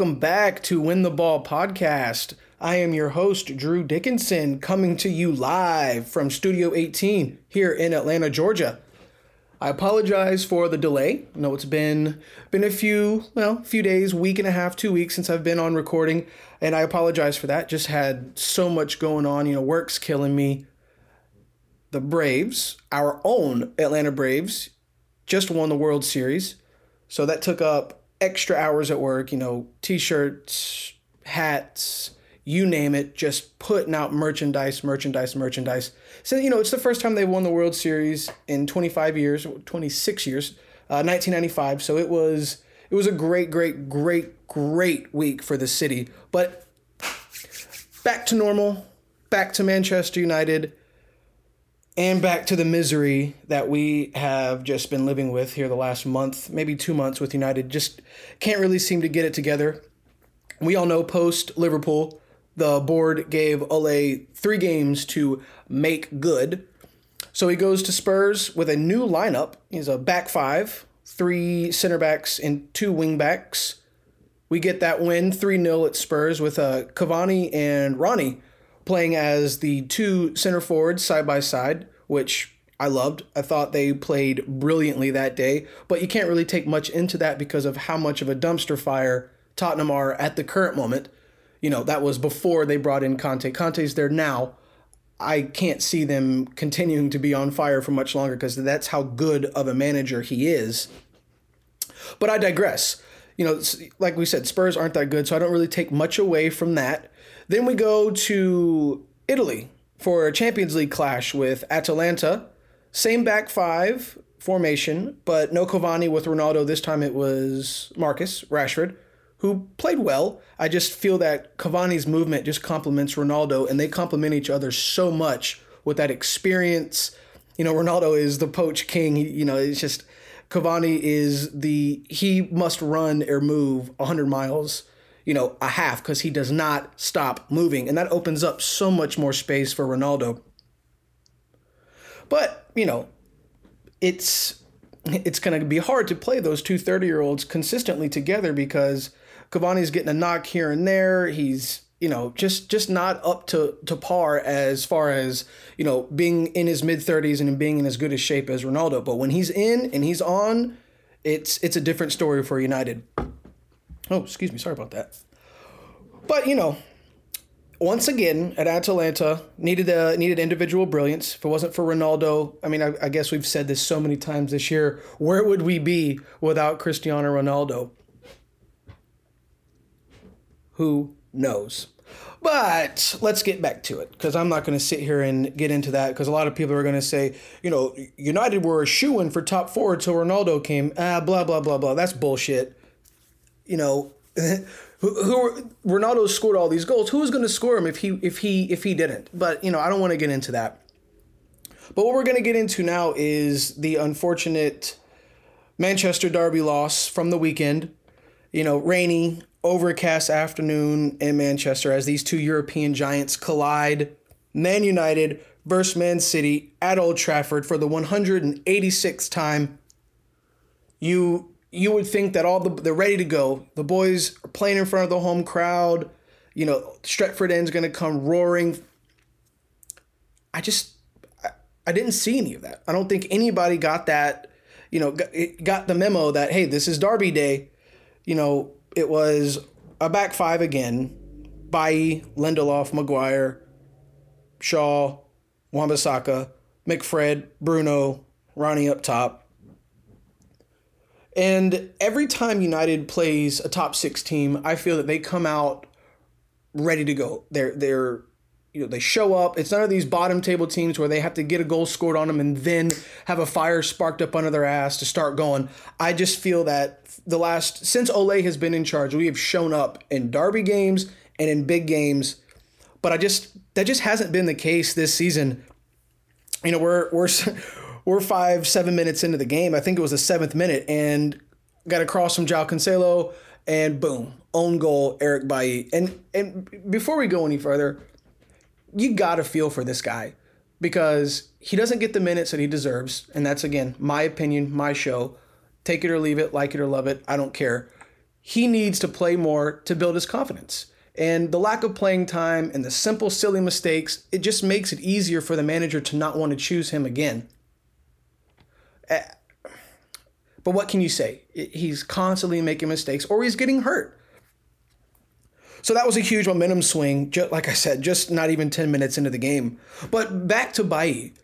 Welcome back to Win the Ball podcast. I am your host, Drew Dickinson, coming to you live from Studio 18 here in Atlanta, Georgia. I apologize for the delay. I know it's been been a few, well, few days, week and a half, two weeks since I've been on recording, and I apologize for that. Just had so much going on. You know, work's killing me. The Braves, our own Atlanta Braves, just won the World Series. So that took up extra hours at work, you know, t shirts, hats, you name it, just putting out merchandise, merchandise, merchandise. So, you know, it's the first time they won the World Series in 25 years, 26 years, uh, 1995. So it was. It was a great, great, great, great week for the city. But back to normal, back to Manchester United and back to the misery that we have just been living with here the last month, maybe two months with United. Just can't really seem to get it together. We all know post Liverpool, the board gave Ole three games to make good. So he goes to Spurs with a new lineup. He's a back five, three center backs and two wing backs. We get that win 3 0 at Spurs with uh, Cavani and Ronnie playing as the two center forwards side by side, which I loved. I thought they played brilliantly that day, but you can't really take much into that because of how much of a dumpster fire Tottenham are at the current moment. You know, that was before they brought in Conte. Conte's there now. I can't see them continuing to be on fire for much longer because that's how good of a manager he is. But I digress. You know, like we said, Spurs aren't that good, so I don't really take much away from that. Then we go to Italy for a Champions League clash with Atalanta. Same back five formation, but no Cavani with Ronaldo. This time it was Marcus Rashford, who played well. I just feel that Cavani's movement just complements Ronaldo, and they complement each other so much with that experience. You know, Ronaldo is the poach king. You know, it's just Cavani is the he must run or move 100 miles you know, a half because he does not stop moving. And that opens up so much more space for Ronaldo. But, you know, it's it's going to be hard to play those two 30-year-olds consistently together because Cavani's getting a knock here and there. He's, you know, just just not up to to par as far as, you know, being in his mid 30s and being in as good a shape as Ronaldo. But when he's in and he's on, it's it's a different story for United. Oh, excuse me. Sorry about that. But you know, once again at Atalanta needed a needed individual brilliance. If it wasn't for Ronaldo, I mean, I, I, guess we've said this so many times this year. Where would we be without Cristiano Ronaldo? Who knows? But let's get back to it because I'm not going to sit here and get into that because a lot of people are going to say, you know, United were a shoe in for top four until Ronaldo came. Ah, blah blah blah blah. That's bullshit you know, who, who Ronaldo scored all these goals. Who was going to score him if he if he if he didn't? But you know, I don't want to get into that. But what we're going to get into now is the unfortunate Manchester Derby loss from the weekend. You know, rainy, overcast afternoon in Manchester as these two European giants collide. Man United versus Man City at Old Trafford for the 186th time. You you would think that all the they're ready to go. The boys are playing in front of the home crowd. You know, Stretford End's going to come roaring. I just I, I didn't see any of that. I don't think anybody got that. You know, got, the memo that hey, this is Derby Day. You know, it was a back five again. Bailly, Lindelof, Maguire, Shaw, Wan-Bissaka, McFred, Bruno, Ronnie up top. And every time United plays a top six team, I feel that they come out ready to go. They're they're you know they show up. It's none of these bottom table teams where they have to get a goal scored on them and then have a fire sparked up under their ass to start going. I just feel that the last since Ole has been in charge, we have shown up in derby games and in big games, but I just that just hasn't been the case this season. You know, we're we're we're five, seven minutes into the game. I think it was the seventh minute, and got a cross from João Cancelo, and boom, own goal, Eric Bailly. And and before we go any further, you gotta feel for this guy because he doesn't get the minutes that he deserves, and that's again my opinion, my show. Take it or leave it, like it or love it, I don't care. he needs to play more to build his confidence. And the lack of playing time and the simple, silly mistakes, it just makes it easier for the manager to not want to choose him again. Eh, but what can you say? He's constantly making mistakes or he's getting hurt. So that was a huge momentum swing. Like I said, just not even 10 minutes into the game. But back to Bailly.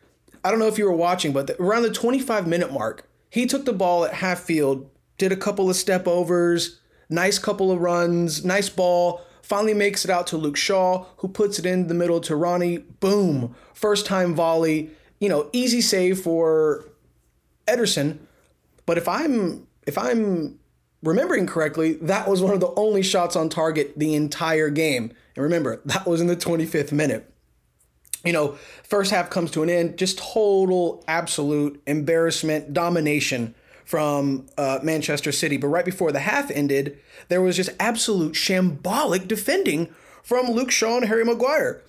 I don't know if you were watching, but around the 25 minute mark, he took the ball at half field, did a couple of step overs, nice couple of runs, nice ball, finally makes it out to Luke Shaw, who puts it in the middle to Ronnie. Boom. First time volley. You know, easy save for Ederson. But if I'm if I'm remembering correctly, that was one of the only shots on target the entire game. And remember, that was in the 25th minute. You know, first half comes to an end, just total, absolute embarrassment, domination from uh, Manchester City. But right before the half ended, there was just absolute shambolic defending from Luke Shaw and Harry Maguire.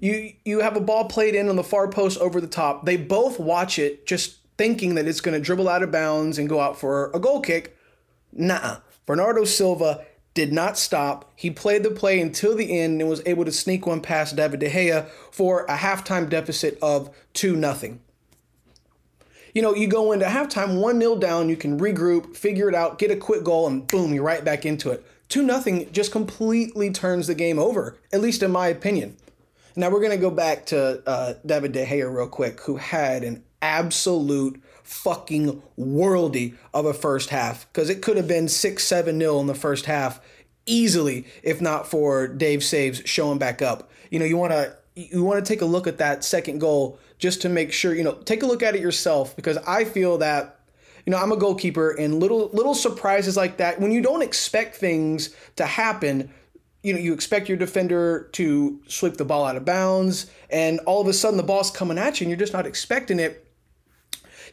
You you have a ball played in on the far post over the top. They both watch it, just thinking that it's going to dribble out of bounds and go out for a goal kick. Nah, Bernardo Silva did not stop. He played the play until the end and was able to sneak one past David De Gea for a halftime deficit of 2 0. You know, you go into halftime 1 0 down, you can regroup, figure it out, get a quick goal, and boom, you're right back into it. 2 0 just completely turns the game over, at least in my opinion. Now we're going to go back to uh, David De Gea real quick, who had an absolute fucking worldy of a first half. Because it could have been 6 7 0 in the first half easily if not for Dave Saves showing back up. You know, you want to you want to take a look at that second goal just to make sure, you know, take a look at it yourself. Because I feel that you know, I'm a goalkeeper and little little surprises like that when you don't expect things to happen, you know, you expect your defender to sweep the ball out of bounds and all of a sudden the ball's coming at you and you're just not expecting it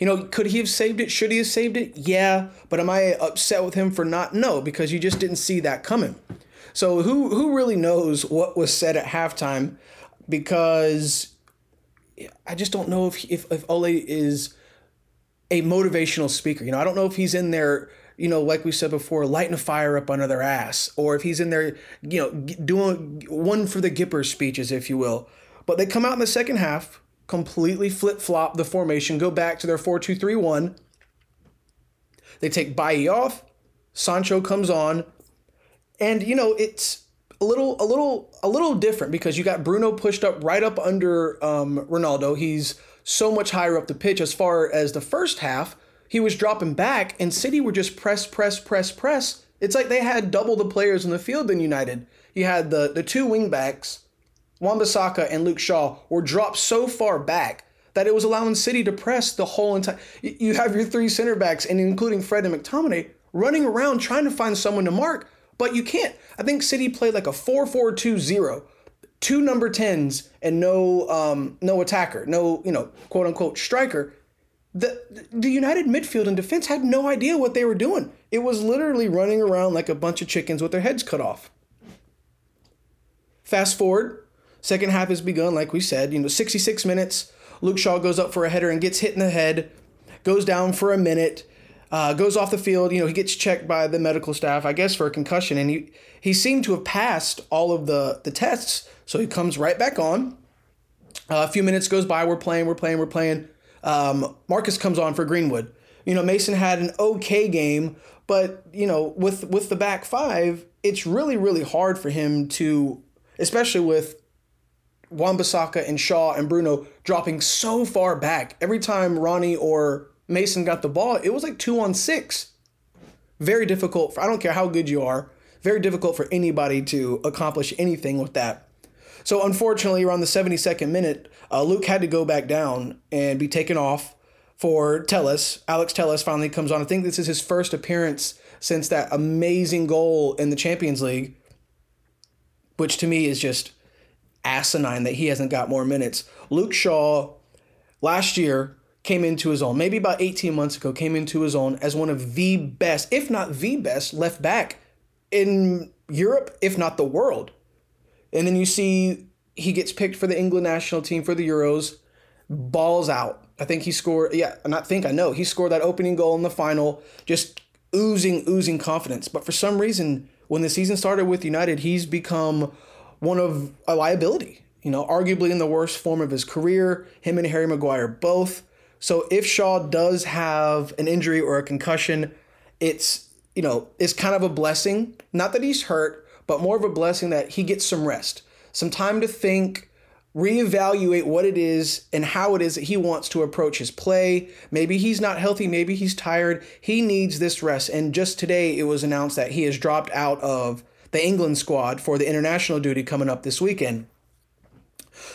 you know, could he have saved it? Should he have saved it? Yeah. But am I upset with him for not? No, because you just didn't see that coming. So who who really knows what was said at halftime? Because I just don't know if if, if Ole is a motivational speaker. You know, I don't know if he's in there you know, like we said before, lighting a fire up under their ass, or if he's in there, you know, doing one for the Gipper speeches, if you will. But they come out in the second half, completely flip flop the formation, go back to their 4 2 3 1. They take Bailly off, Sancho comes on, and you know, it's a little a little a little different because you got Bruno pushed up right up under um, Ronaldo. He's so much higher up the pitch as far as the first half. He was dropping back, and City were just press, press, press, press. It's like they had double the players in the field than United. You had the the two wing backs Wan-Bissaka and Luke Shaw were dropped so far back that it was allowing City to press the whole entire. You have your three center backs, and including Fred and McTominay, running around trying to find someone to mark, but you can't. I think City played like a 4 4 2 0. Two number 10s and no um, no attacker, no, you know, quote unquote striker. The, the United midfield and defense had no idea what they were doing. It was literally running around like a bunch of chickens with their heads cut off. Fast forward, Second half has begun, like we said. You know, 66 minutes. Luke Shaw goes up for a header and gets hit in the head, goes down for a minute, uh, goes off the field. You know, he gets checked by the medical staff, I guess, for a concussion, and he he seemed to have passed all of the the tests, so he comes right back on. Uh, a few minutes goes by. We're playing. We're playing. We're playing. Um, Marcus comes on for Greenwood. You know, Mason had an okay game, but you know, with with the back five, it's really really hard for him to, especially with Wan-Bissaka and Shaw and Bruno dropping so far back. Every time Ronnie or Mason got the ball, it was like two on six. Very difficult. For, I don't care how good you are. Very difficult for anybody to accomplish anything with that. So unfortunately, around the 72nd minute, uh, Luke had to go back down and be taken off for Telles. Alex Telles finally comes on. I think this is his first appearance since that amazing goal in the Champions League, which to me is just asinine that he hasn't got more minutes. Luke Shaw last year came into his own, maybe about 18 months ago, came into his own as one of the best, if not the best, left back in Europe, if not the world. And then you see he gets picked for the England national team for the Euros, balls out. I think he scored, yeah, I not think, I know. He scored that opening goal in the final, just oozing, oozing confidence. But for some reason, when the season started with United, he's become one of a liability. You know, arguably in the worst form of his career. Him and Harry Maguire both. So if Shaw does have an injury or a concussion, it's you know it's kind of a blessing. Not that he's hurt, but more of a blessing that he gets some rest, some time to think, reevaluate what it is and how it is that he wants to approach his play. Maybe he's not healthy, maybe he's tired. He needs this rest. And just today it was announced that he has dropped out of the England squad for the international duty coming up this weekend.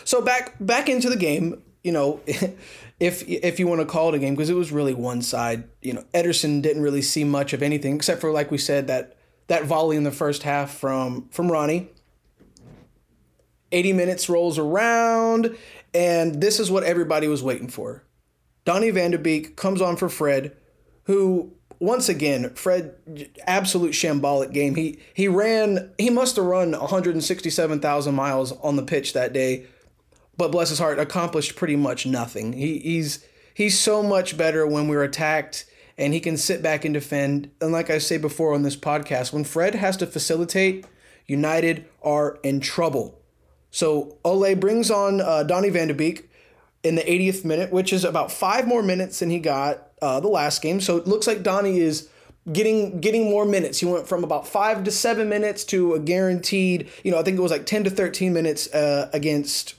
So back back into the game, you know, if if you want to call it a game because it was really one side, you know, Ederson didn't really see much of anything except for like we said that that volley in the first half from from Ronnie 80 minutes rolls around, and this is what everybody was waiting for. Donny van de Beek comes on for Fred, who once again, Fred, absolute shambolic game. He he ran. He must have run 167,000 miles on the pitch that day, but bless his heart, accomplished pretty much nothing. He he's he's so much better when we're attacked, and he can sit back and defend. And like I say before on this podcast, when Fred has to facilitate, United are in trouble. So Ole brings on uh, Donny van de Beek in the 80th minute, which is about five more minutes than he got uh, the last game. So it looks like Donny is getting getting more minutes. He went from about five to seven minutes to a guaranteed, you know, I think it was like 10 to 13 minutes uh, against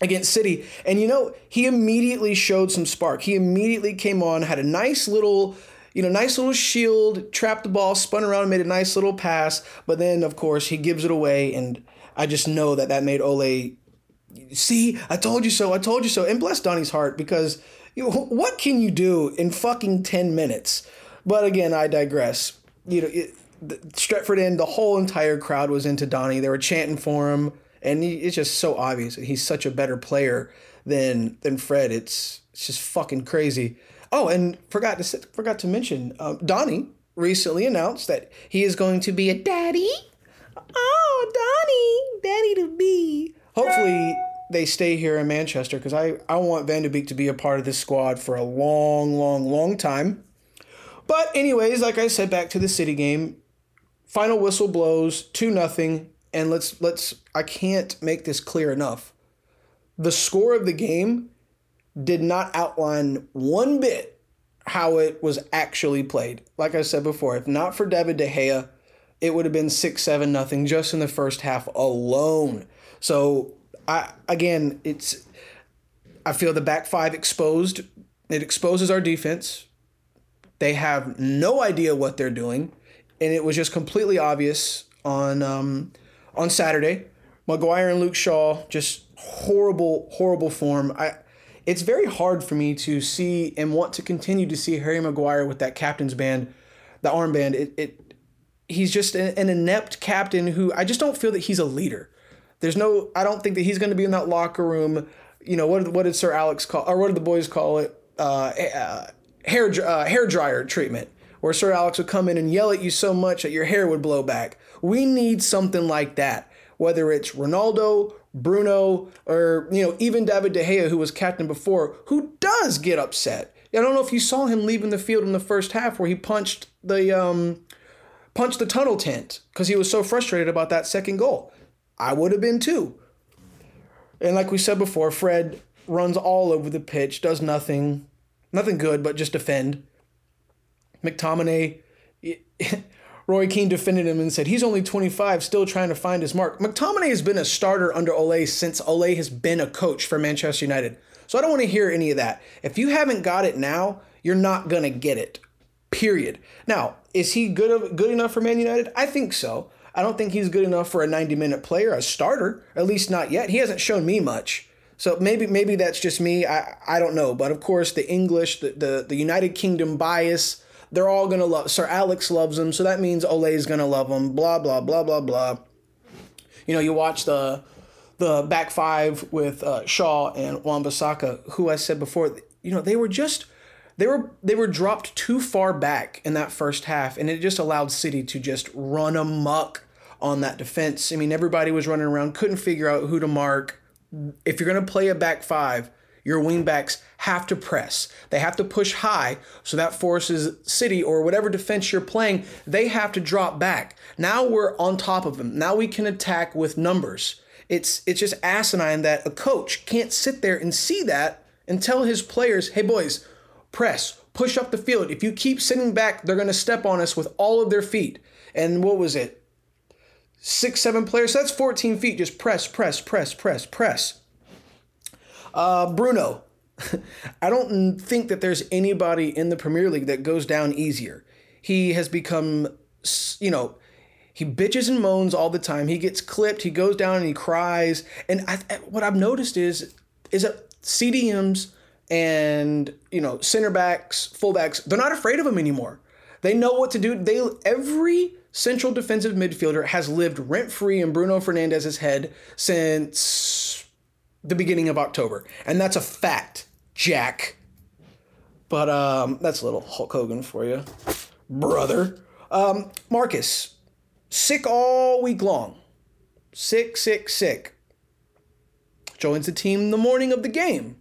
against City. And you know, he immediately showed some spark. He immediately came on, had a nice little you know, nice little shield, trapped the ball, spun around, made a nice little pass. But then, of course, he gives it away, and I just know that that made Ole. See, I told you so. I told you so. And bless Donny's heart because you know, what can you do in fucking ten minutes? But again, I digress. You know, it, the, Stretford End, the whole entire crowd was into Donny. They were chanting for him, and he, it's just so obvious he's such a better player than than Fred. It's it's just fucking crazy. Oh, and forgot to forgot to mention, um, Donny recently announced that he is going to be a daddy oh, Donny, daddy to be. Hopefully they stay here in Manchester because I, I want Van de Beek to be a part of this squad for a long, long, long time. But anyways, like I said, back to the City game. Final whistle blows, 2 nothing, and let's let's I can't make this clear enough. The score of the game did not outline one bit how it was actually played. Like I said before, if not for David De Gea, it would have been six seven nothing just in the first half alone. So I again, it's I feel the back five exposed. It exposes our defense. They have no idea what they're doing, and it was just completely obvious on um, on Saturday. Maguire and Luke Shaw just horrible, horrible form. I it's very hard for me to see and want to continue to see Harry Maguire with that captain's band, the armband. It, it he's just an, an inept captain who I just don't feel that he's a leader. There's no, I don't think that he's going to be in that locker room. You know what? What did Sir Alex call, or what did the boys call it? Uh, uh, hair uh, hair dryer treatment, where Sir Alex would come in and yell at you so much that your hair would blow back. We need something like that. Whether it's Ronaldo, Bruno, or you know even David De Gea, who was captain before, who does get upset. I don't know if you saw him leaving the field in the first half where he punched the um, punch the tunnel tent because he was so frustrated about that second goal. I would have been too. And like we said before, Fred runs all over the pitch, does nothing, nothing good, but just defend. McTominay, Roy Keane defended him and said he's only 25, still trying to find his mark. McTominay has been a starter under Ole since Ole has been a coach for Manchester United. So I don't want to hear any of that. If you haven't got it now, you're not going to get it. Period. Now, is he good good enough for Man United? I think so. I don't think he's good enough for a 90 minute player, a starter, at least not yet. He hasn't shown me much. So maybe maybe that's just me. I, I don't know. But of course the English, the, the, the United Kingdom bias, they're all gonna love Sir Alex loves him, so that means Ole's gonna love him, blah blah blah blah blah. You know, you watch the the back five with uh, Shaw and Wan-Bissaka, who I said before, you know, they were just they were they were dropped too far back in that first half, and it just allowed City to just run amok on that defense. I mean, everybody was running around, couldn't figure out who to mark. If you're gonna play a back five, your wingbacks have to press. They have to push high, so that forces City or whatever defense you're playing, they have to drop back. Now we're on top of them. Now we can attack with numbers. It's it's just asinine that a coach can't sit there and see that and tell his players, "Hey boys, press, push up the field. If you keep sitting back, they're going to step on us with all of their feet." And what was it? Six, seven players. So that's 14 feet. Just press, press, press, press, press. Uh, Bruno, I don't think that there's anybody in the Premier League that goes down easier. He has become, you know, he bitches and moans all the time. He gets clipped. He goes down and he cries. And I, what I've noticed is, is that CDMs and you know center backs, fullbacks, they're not afraid of him anymore. They know what to do. They every central defensive midfielder has lived rent free in Bruno Fernandes's head since the beginning of October, and that's a fact, Jack. But um, that's a little Hulk Hogan for you, brother. Um, Marcus, sick all week long. Sick, sick, sick. Joins the team the morning of the game.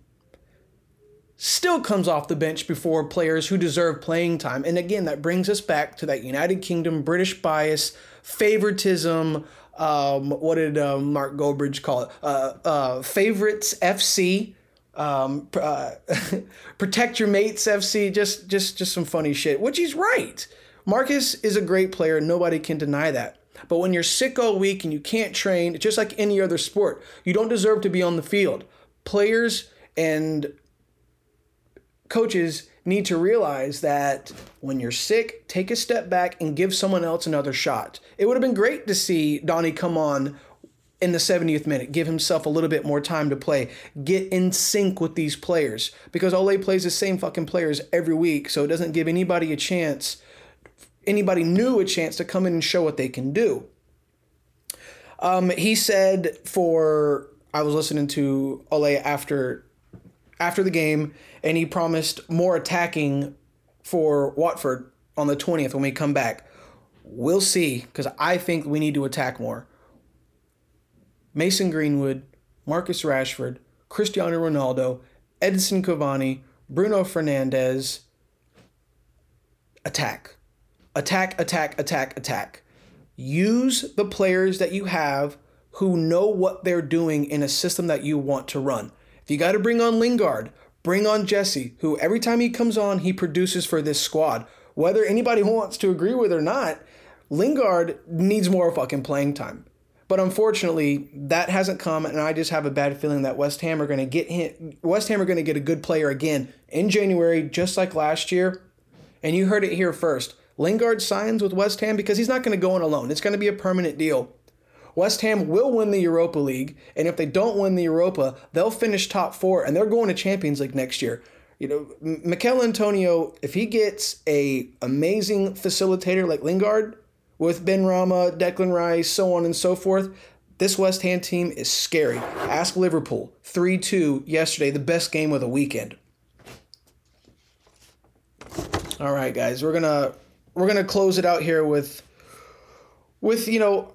Still comes off the bench before players who deserve playing time. And again, that brings us back to that United Kingdom British bias, favoritism. Um, what did uh, Mark Goldbridge call it? Uh, uh, favorites FC. Um, uh, protect your mates FC. Just, just, just some funny shit. Which he's right. Marcus is a great player. Nobody can deny that. But when you're sick all week and you can't train, just like any other sport, you don't deserve to be on the field. Players and coaches need to realize that when you're sick, take a step back and give someone else another shot. It would have been great to see Donny come on in the 70th minute, give himself a little bit more time to play, get in sync with these players because Ole plays the same fucking players every week, so it doesn't give anybody a chance anybody new a chance to come in and show what they can do. Um, he said for I was listening to Ole after after the game, and he promised more attacking for Watford on the 20th when we come back. We'll see, because I think we need to attack more. Mason Greenwood, Marcus Rashford, Cristiano Ronaldo, Edinson Cavani, Bruno Fernandes. Attack attack, attack, attack, attack. Use the players that you have who know what they're doing in a system that you want to run. If you got to bring on Lingard, bring on Jesse, who every time he comes on, he produces for this squad. Whether anybody wants to agree with or not, Lingard needs more fucking playing time. But unfortunately, that hasn't come, and I just have a bad feeling that West Ham are going to get West Ham are going to get a good player again in January, just like last year. And you heard it here first. Lingard signs with West Ham because he's not going to go in alone. It's going to be a permanent deal. West Ham will win the Europa League, and if they don't win the Europa, they'll finish top four, and they're going to Champions League next year. You know, Michail Antonio, if he gets a amazing facilitator like Lingard with Benrahma, Declan Rice, so on and so forth, this West Ham team is scary. Ask Liverpool, 3 2 yesterday, the best game of the weekend. All right, guys, we're to we're gonna close it out here with with you know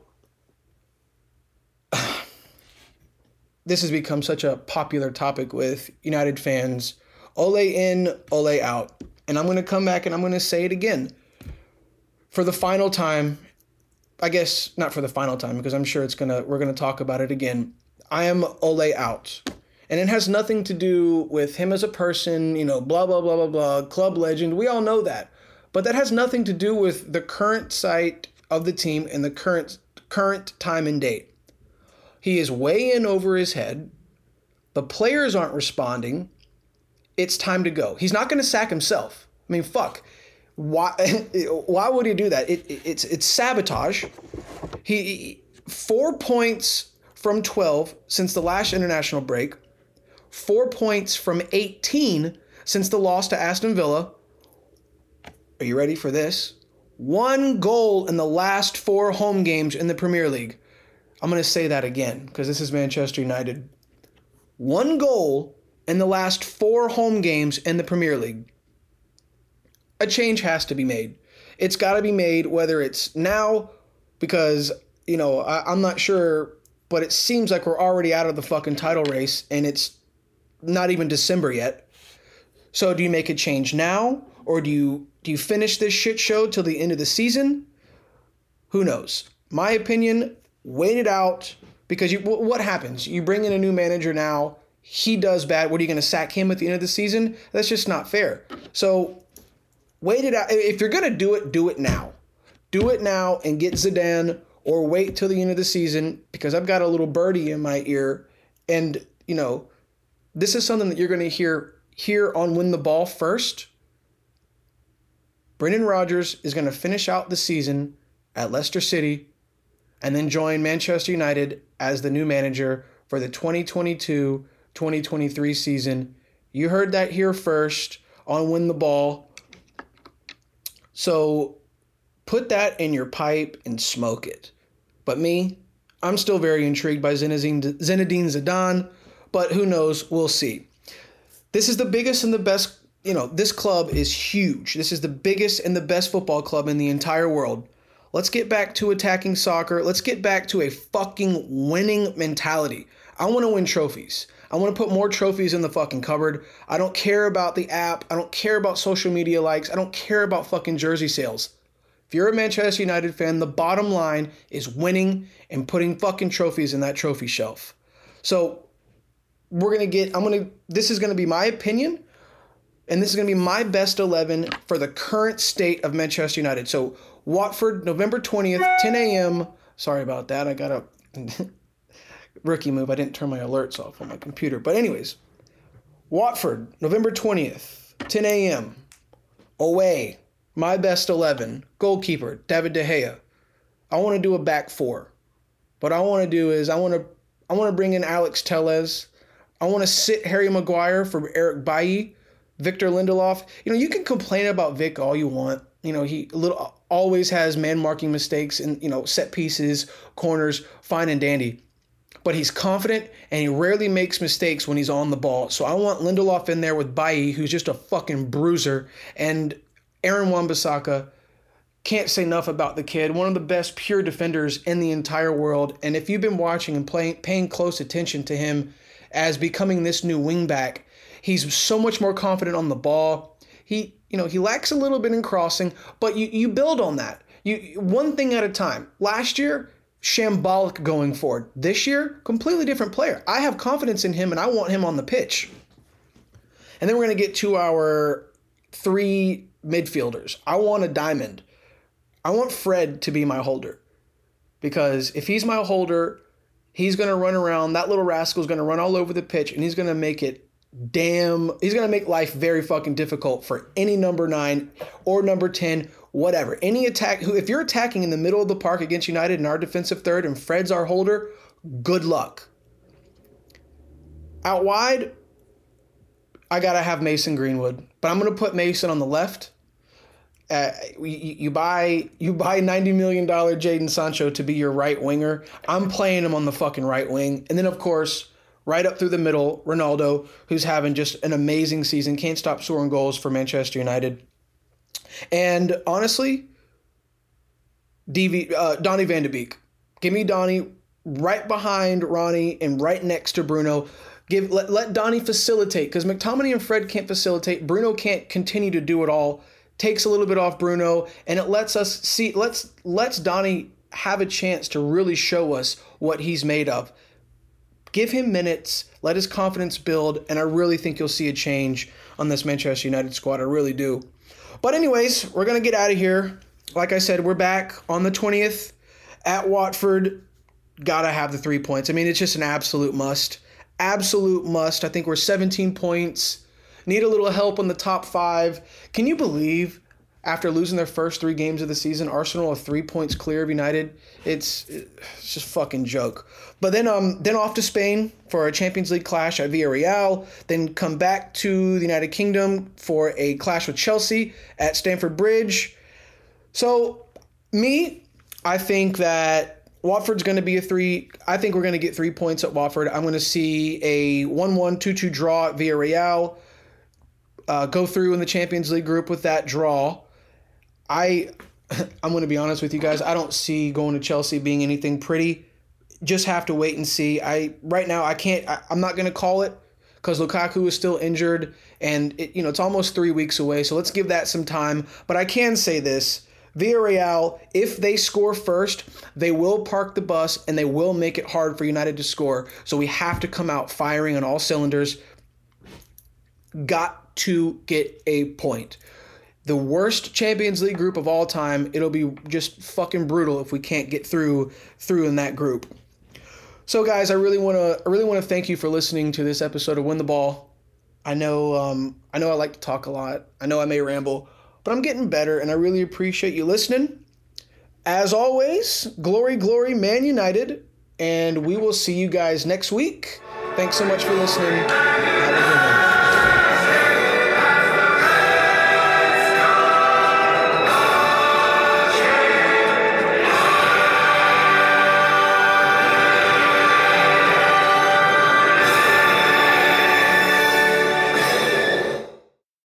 this has become such a popular topic with United fans. Ole in, Ole out. And I'm going to come back and I'm going to say it again. For the final time, I guess not for the final time because I'm sure it's going to we're going to talk about it again. I am Ole out. And it has nothing to do with him as a person, you know, blah blah blah blah blah, club legend. We all know that. But that has nothing to do with the current site of the team and the current current time and date. He is way in over his head. The players aren't responding. It's time to go. He's not going to sack himself. I mean, fuck. Why? Why would he do that? It, it, it's it's sabotage. He four points from twelve since the last international break. Four points from eighteen since the loss to Aston Villa are you ready for this? One goal in the last four home games in the Premier League. I'm going to say that again because this is Manchester United. One goal in the last four home games in the Premier League. A change has to be made. It's got to be made, whether it's now, because, you know, I, I'm not sure, but it seems like we're already out of the fucking title race and it's not even December yet. So do you make a change now or do you do you finish this shit show till the end of the season? Who knows? My opinion, wait it out because you what happens? You bring in a new manager now, he does bad. What are you going to sack him at the end of the season? That's just not fair. So wait it out. If you're going to do it, do it now. Do it now and get Zidane or wait till the end of the season because I've got a little birdie in my ear and, you know, this is something that you're going to hear here on Win the Ball first. Brendan Rodgers is going to finish out the season at Leicester City and then join Manchester United as the new manager for the 2022 2023 season. You heard that here first on Win the Ball. So put that in your pipe and smoke it. But me, I'm still very intrigued by Zinedine Zidane, but who knows? We'll see. This is the biggest and the best, you know, this club is huge. This is the biggest and the best football club in the entire world. Let's get back to attacking soccer. Let's get back to a fucking winning mentality. I want to win trophies. I want to put more trophies in the fucking cupboard. I don't care about the app. I don't care about social media likes. I don't care about fucking jersey sales. If you're a Manchester United fan, the bottom line is winning and putting fucking trophies in that trophy shelf. So we're gonna get. I'm gonna. This is gonna be my opinion, and this is gonna be my best eleven for the current state of Manchester United. So Watford, November twentieth, 10 a.m. Sorry about that. I got a rookie move. I didn't turn my alerts off on my computer. But anyways, Watford, November twentieth, 10 a.m. Away my best 11 goalkeeper, David De Gea. I want to do a back four. What I want to do is I want to I want to bring in Alex Telles. I want to sit Harry Maguire for Eric Bailly, Victor Lindelof. You know, you can complain about Vic all you want. You know, he a little always has man marking mistakes and you know set pieces, corners, fine and dandy. But he's confident and he rarely makes mistakes when he's on the ball. So I want Lindelof in there with Bailly, who's just a fucking bruiser, and Aaron Wan-Bissaka, can't say enough about the kid. One of the best pure defenders in the entire world. And if you've been watching and playing, paying close attention to him as becoming this new wingback, he's so much more confident on the ball. He, you know, he lacks a little bit in crossing, but you you build on that. You one thing at a time. Last year, shambolic going forward. This year, completely different player. I have confidence in him and I want him on the pitch. And then we're going to get to our three midfielders. I want a diamond. I want Fred to be my holder. Because if he's my holder, he's going to run around. That little rascal is going to run all over the pitch and he's going to make it damn. He's going to make life very fucking difficult for any number nine or number 10, whatever. Any attack, who if you're attacking in the middle of the park against United in our defensive third and Fred's our holder, good luck. Out wide, I got to have Mason Greenwood, but I'm going to put Mason on the left uh, you, you buy you buy ninety million dollar Jadon Sancho to be your right winger. I'm playing him on the fucking right wing, and then of course right up through the middle, Ronaldo, who's having just an amazing season, can't stop scoring goals for Manchester United. And honestly, DV, uh, Donny Van de Beek, give me Donny right behind Ronnie and right next to Bruno. Give let, let Donny facilitate because McTominay and Fred can't facilitate. Bruno can't continue to do it all takes a little bit off Bruno, and it lets us see let's lets Donny have a chance to really show us what he's made of. Give him minutes, let his confidence build, and I really think you'll see a change on this Manchester United squad. I really do. But anyways, we're gonna get out of here. Like I said, we're back on the 20th at Watford. Gotta have the three points. I mean, it's just an absolute must. Absolute must. I think we're 17 points need a little help on the top five. Can you believe after losing their first three games of the season, Arsenal are three points clear of United? It's, it's just fucking joke. But then um then off to Spain for a Champions League clash at Villarreal. Then come back to the United Kingdom for a clash with Chelsea at Stamford Bridge. So me, I think that Watford's going to be a three. I think we're going to get three points at Watford. I'm going to see a 1 1 2 2 draw at Villarreal uh, go through in the Champions League group with that draw. I I'm going to be honest with you guys. I don't see going to Chelsea being anything pretty. Just have to wait and see. I right now I can't. I, I'm not going to call it because Lukaku is still injured, and it, you know it's almost three weeks away. So let's give that some time. But I can say this: Villarreal, if they score first, they will park the bus and they will make it hard for United to score. So we have to come out firing on all cylinders. Got to get a point. The worst Champions League group of all time. It'll be just fucking brutal if we can't get through through in that group. So guys, I really want to I really want to thank you for listening to this episode of Win the Ball. I know um, I know I like to talk a lot. I know I may ramble, but I'm getting better and I really appreciate you listening. As always, glory, glory, Man United, and we will see you guys next week. Thanks so much for listening.